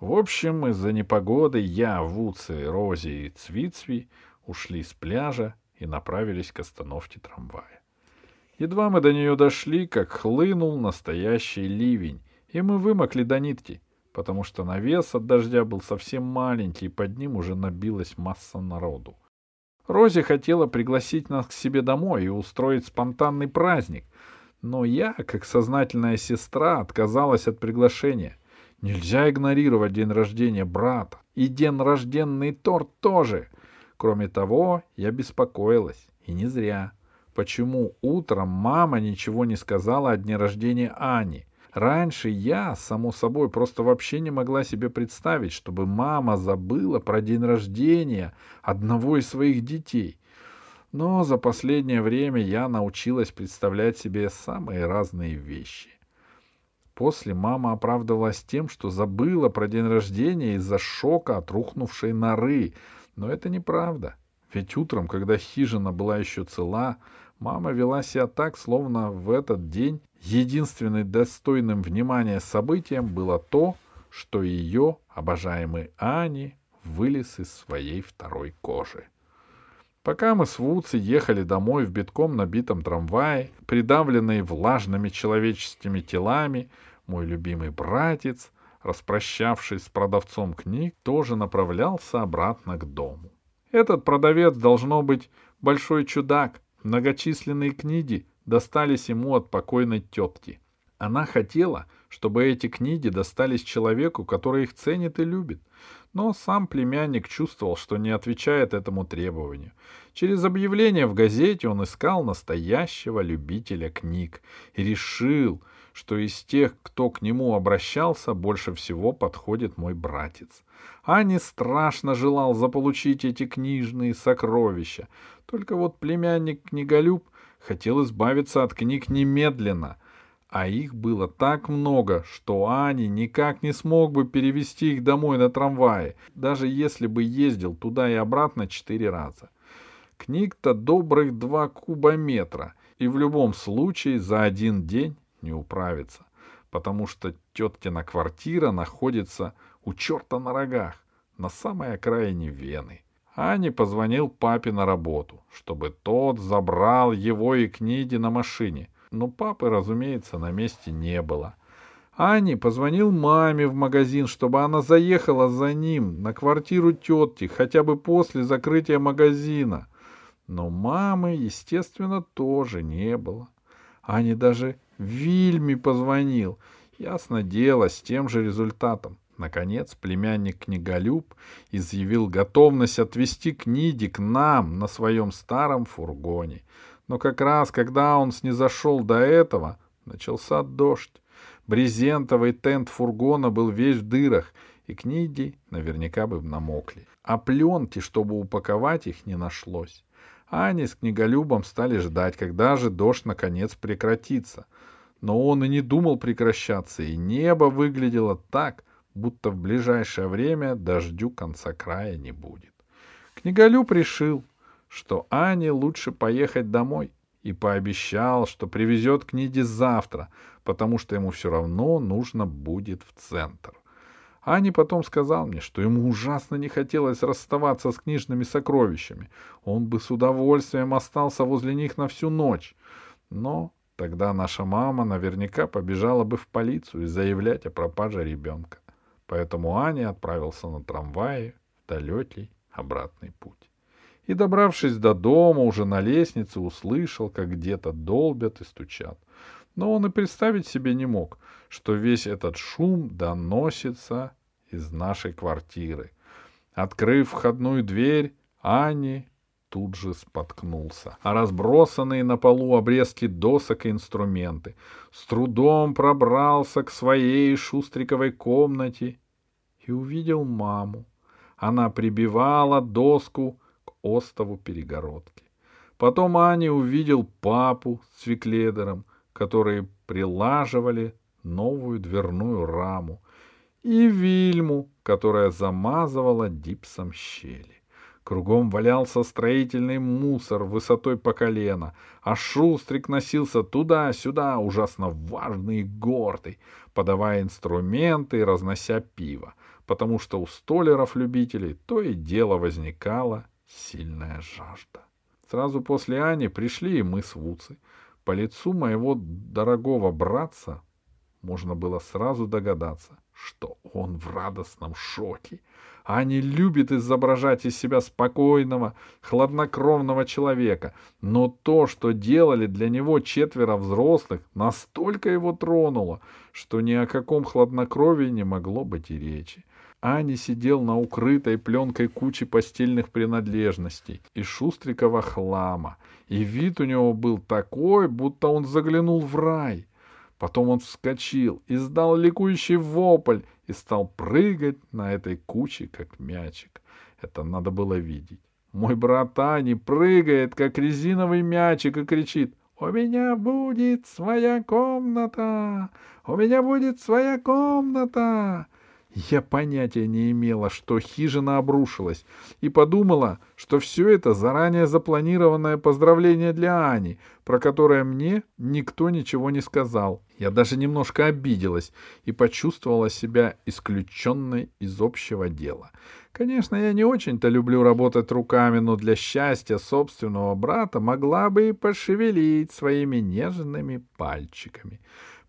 В общем, из-за непогоды я, Вуци, Рози и Цвицви ушли с пляжа и направились к остановке трамвая. Едва мы до нее дошли, как хлынул настоящий ливень, и мы вымокли до нитки, потому что навес от дождя был совсем маленький, и под ним уже набилась масса народу. Рози хотела пригласить нас к себе домой и устроить спонтанный праздник, но я, как сознательная сестра, отказалась от приглашения. Нельзя игнорировать день рождения брата. И день рожденный торт тоже. Кроме того, я беспокоилась. И не зря. Почему утром мама ничего не сказала о дне рождения Ани? Раньше я, само собой, просто вообще не могла себе представить, чтобы мама забыла про день рождения одного из своих детей. Но за последнее время я научилась представлять себе самые разные вещи. После мама оправдывалась тем, что забыла про день рождения из-за шока от рухнувшей норы. Но это неправда. Ведь утром, когда хижина была еще цела, мама вела себя так, словно в этот день единственным достойным внимания событием было то, что ее обожаемый Ани вылез из своей второй кожи. Пока мы с Вудси ехали домой в битком набитом трамвае, придавленные влажными человеческими телами, мой любимый братец, распрощавшись с продавцом книг, тоже направлялся обратно к дому. Этот продавец должно быть большой чудак. Многочисленные книги достались ему от покойной тетки. Она хотела, чтобы эти книги достались человеку, который их ценит и любит. Но сам племянник чувствовал, что не отвечает этому требованию. Через объявление в газете он искал настоящего любителя книг и решил, что из тех, кто к нему обращался, больше всего подходит мой братец. Ани страшно желал заполучить эти книжные сокровища, только вот племянник-книголюб хотел избавиться от книг немедленно — а их было так много, что Ани никак не смог бы перевести их домой на трамвае, даже если бы ездил туда и обратно четыре раза. Книг-то добрых два кубометра, и в любом случае за один день не управится, потому что теткина квартира находится у черта на рогах, на самой окраине Вены. Ани позвонил папе на работу, чтобы тот забрал его и книги на машине — но папы, разумеется, на месте не было. Ани позвонил маме в магазин, чтобы она заехала за ним на квартиру тети, хотя бы после закрытия магазина. Но мамы, естественно, тоже не было. Ани даже Вильме позвонил. Ясно дело, с тем же результатом. Наконец, племянник книголюб изъявил готовность отвезти книги к нам на своем старом фургоне. Но как раз, когда он снизошел до этого, начался дождь. Брезентовый тент фургона был весь в дырах, и книги наверняка бы намокли. А пленки, чтобы упаковать их, не нашлось. Ани с книголюбом стали ждать, когда же дождь наконец прекратится. Но он и не думал прекращаться, и небо выглядело так, будто в ближайшее время дождю конца края не будет. Книголюб решил, что Ане лучше поехать домой, и пообещал, что привезет книги завтра, потому что ему все равно нужно будет в центр. Ани потом сказал мне, что ему ужасно не хотелось расставаться с книжными сокровищами. Он бы с удовольствием остался возле них на всю ночь. Но тогда наша мама наверняка побежала бы в полицию заявлять о пропаже ребенка. Поэтому Аня отправился на трамвае в далекий обратный путь и, добравшись до дома, уже на лестнице услышал, как где-то долбят и стучат. Но он и представить себе не мог, что весь этот шум доносится из нашей квартиры. Открыв входную дверь, Ани тут же споткнулся. А разбросанные на полу обрезки досок и инструменты с трудом пробрался к своей шустриковой комнате и увидел маму. Она прибивала доску остову перегородки. Потом Аня увидел папу с Викледером, которые прилаживали новую дверную раму, и Вильму, которая замазывала гипсом щели. Кругом валялся строительный мусор высотой по колено, а Шустрик носился туда-сюда, ужасно важный и гордый, подавая инструменты и разнося пиво, потому что у столеров-любителей то и дело возникала сильная жажда. Сразу после Ани пришли и мы с Вуцей. По лицу моего дорогого братца можно было сразу догадаться, что он в радостном шоке. Аня любит изображать из себя спокойного, хладнокровного человека, но то, что делали для него четверо взрослых, настолько его тронуло, что ни о каком хладнокровии не могло быть и речи. Ани сидел на укрытой пленкой куче постельных принадлежностей и шустрикова хлама, и вид у него был такой, будто он заглянул в рай. Потом он вскочил, издал ликующий вопль и стал прыгать на этой куче, как мячик. Это надо было видеть. Мой брат Ани прыгает, как резиновый мячик, и кричит «У меня будет своя комната! У меня будет своя комната!» Я понятия не имела, что хижина обрушилась, и подумала, что все это заранее запланированное поздравление для Ани, про которое мне никто ничего не сказал. Я даже немножко обиделась и почувствовала себя исключенной из общего дела. Конечно, я не очень-то люблю работать руками, но для счастья собственного брата могла бы и пошевелить своими нежными пальчиками.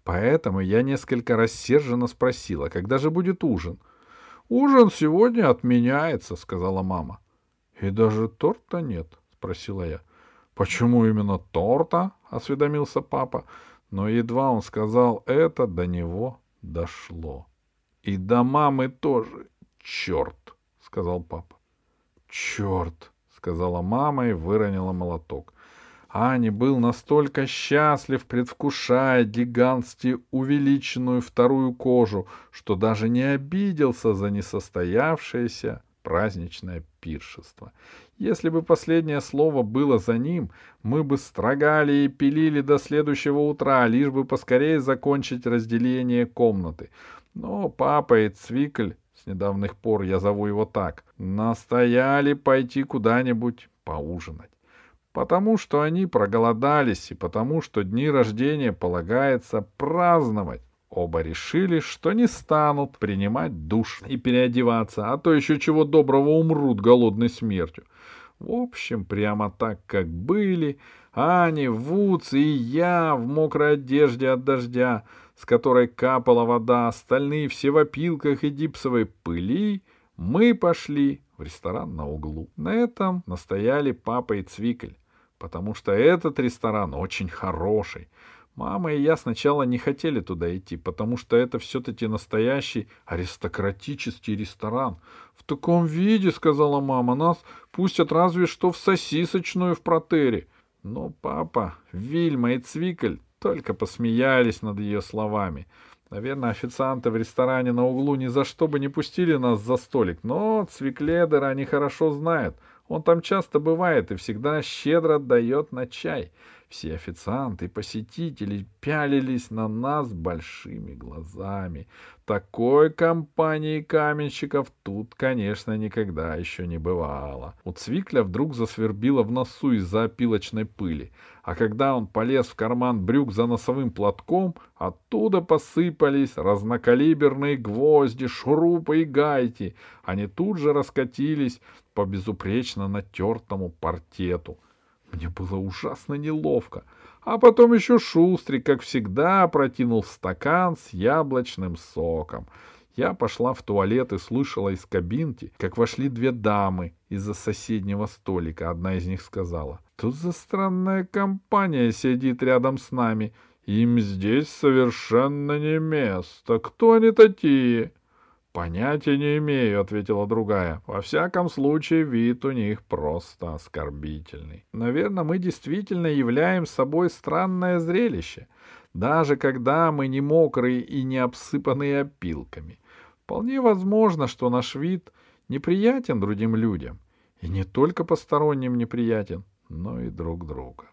Поэтому я несколько рассерженно спросила, когда же будет ужин. — Ужин сегодня отменяется, — сказала мама. — И даже торта нет, — спросила я. — Почему именно торта? — осведомился папа. Но едва он сказал это, до него дошло. — И до мамы тоже. Черт, — сказал папа. — Черт, — сказала мама и выронила молоток. Ани был настолько счастлив, предвкушая гигантски увеличенную вторую кожу, что даже не обиделся за несостоявшееся праздничное пиршество. Если бы последнее слово было за ним, мы бы строгали и пилили до следующего утра, лишь бы поскорее закончить разделение комнаты. Но папа и Цвикль, с недавних пор я зову его так, настояли пойти куда-нибудь поужинать потому что они проголодались и потому что дни рождения полагается праздновать. Оба решили, что не станут принимать душ и переодеваться, а то еще чего доброго умрут голодной смертью. В общем, прямо так, как были, Ани, Вудс и я в мокрой одежде от дождя, с которой капала вода, остальные все в опилках и гипсовой пыли, мы пошли в ресторан на углу. На этом настояли папа и Цвикль, потому что этот ресторан очень хороший. Мама и я сначала не хотели туда идти, потому что это все-таки настоящий аристократический ресторан. В таком виде, сказала мама, нас пустят разве что в сосисочную в протере. Но папа, Вильма и Цвикль только посмеялись над ее словами. Наверное, официанты в ресторане на углу ни за что бы не пустили нас за столик, но Цвикледера они хорошо знают. Он там часто бывает и всегда щедро отдает на чай. Все официанты и посетители пялились на нас большими глазами. Такой компании каменщиков тут, конечно, никогда еще не бывало. У Цвикля вдруг засвербило в носу из-за опилочной пыли, а когда он полез в карман брюк за носовым платком, оттуда посыпались разнокалиберные гвозди, шурупы и гайки. Они тут же раскатились по безупречно натертому портету. Мне было ужасно неловко. А потом еще Шустрик, как всегда, протянул стакан с яблочным соком. Я пошла в туалет и слышала из кабинки, как вошли две дамы из-за соседнего столика. Одна из них сказала, «Тут за странная компания сидит рядом с нами. Им здесь совершенно не место. Кто они такие?» «Понятия не имею», — ответила другая. «Во всяком случае, вид у них просто оскорбительный. Наверное, мы действительно являем собой странное зрелище, даже когда мы не мокрые и не обсыпанные опилками. Вполне возможно, что наш вид неприятен другим людям, и не только посторонним неприятен, но и друг друга.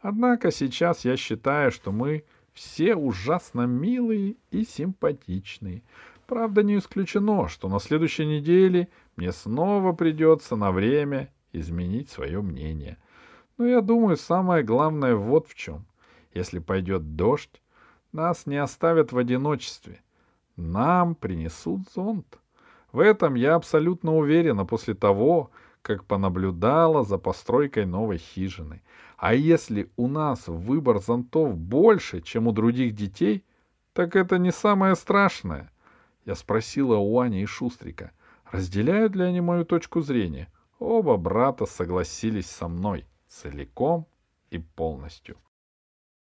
Однако сейчас я считаю, что мы все ужасно милые и симпатичные. Правда, не исключено, что на следующей неделе мне снова придется на время изменить свое мнение. Но я думаю, самое главное вот в чем. Если пойдет дождь, нас не оставят в одиночестве. Нам принесут зонт. В этом я абсолютно уверена после того, как понаблюдала за постройкой новой хижины. А если у нас выбор зонтов больше, чем у других детей, так это не самое страшное. Я спросила у Ани и Шустрика, разделяют ли они мою точку зрения. Оба брата согласились со мной целиком и полностью. —